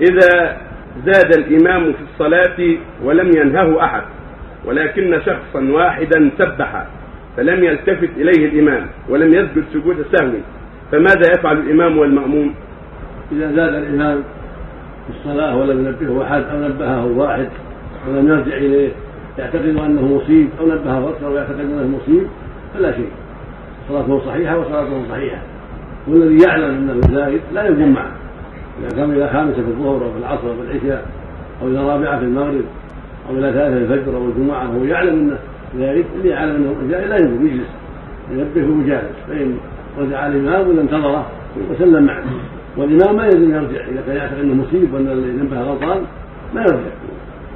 إذا زاد الإمام في الصلاة ولم ينهه أحد ولكن شخصا واحدا سبح فلم يلتفت إليه الإمام ولم يسجد سجود سهو فماذا يفعل الإمام والمأموم؟ إذا زاد الإمام في الصلاة ولم ينبهه أحد أو نبهه واحد ولم يرجع إليه يعتقد أنه مصيب أو نبهه غسل ويعتقد أنه مصيب فلا شيء. صلاته صحيحة وصلاته صحيحة. والذي يعلم أنه زائد لا يقوم معه. إذا كان إلى خامسة في الظهر أو في العصر أو في العشاء أو إلى رابعة في المغرب أو إلى ثلاثة الفجر أو الجمعة وهو يعلم أنه ذلك اللي يعلم أنه زائد لا يقوم يجلس ينبه ويجالس فإن رجع الإمام ولا انتظره وسلم معه. والإمام ما يلزم يرجع إذا كان يعتقد أنه مصيب وأن اللي نبه غلطان ما يرجع.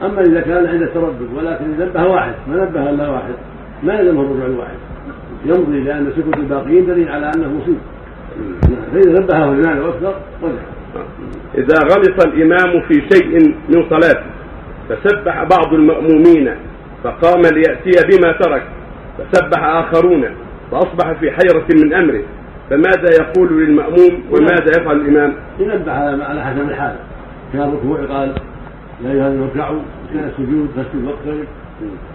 أما إذا كان عند التردد ولكن نبه واحد ما نبه إلا واحد ما يلزمه الرجوع الواحد يمضي لأن سكوت الباقيين دليل على أنه مصيب. فإذا نبهه الإمام الأكثر رجع إذا غلط الإمام في شيء من صلاته فسبح بعض المأمومين فقام ليأتي بما ترك فسبح آخرون فأصبح في حيرة من أمره فماذا يقول للمأموم وماذا يفعل الإمام؟ ينبه على حسب الحال كان الركوع قال يا أيها الذين اركعوا كان السجود فاسجد واقترب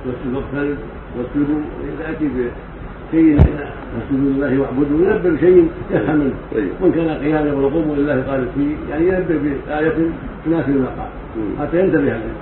واسجد واقترب واسجدوا يأتي بشيء فاسجدوا لله واعبدوا ينبه بشيء يفهم منه. طيب. وإن كان قيام يقول قوموا لله قال فيه يعني ينبه بآية تناسب المقام حتى ينتبه عليه.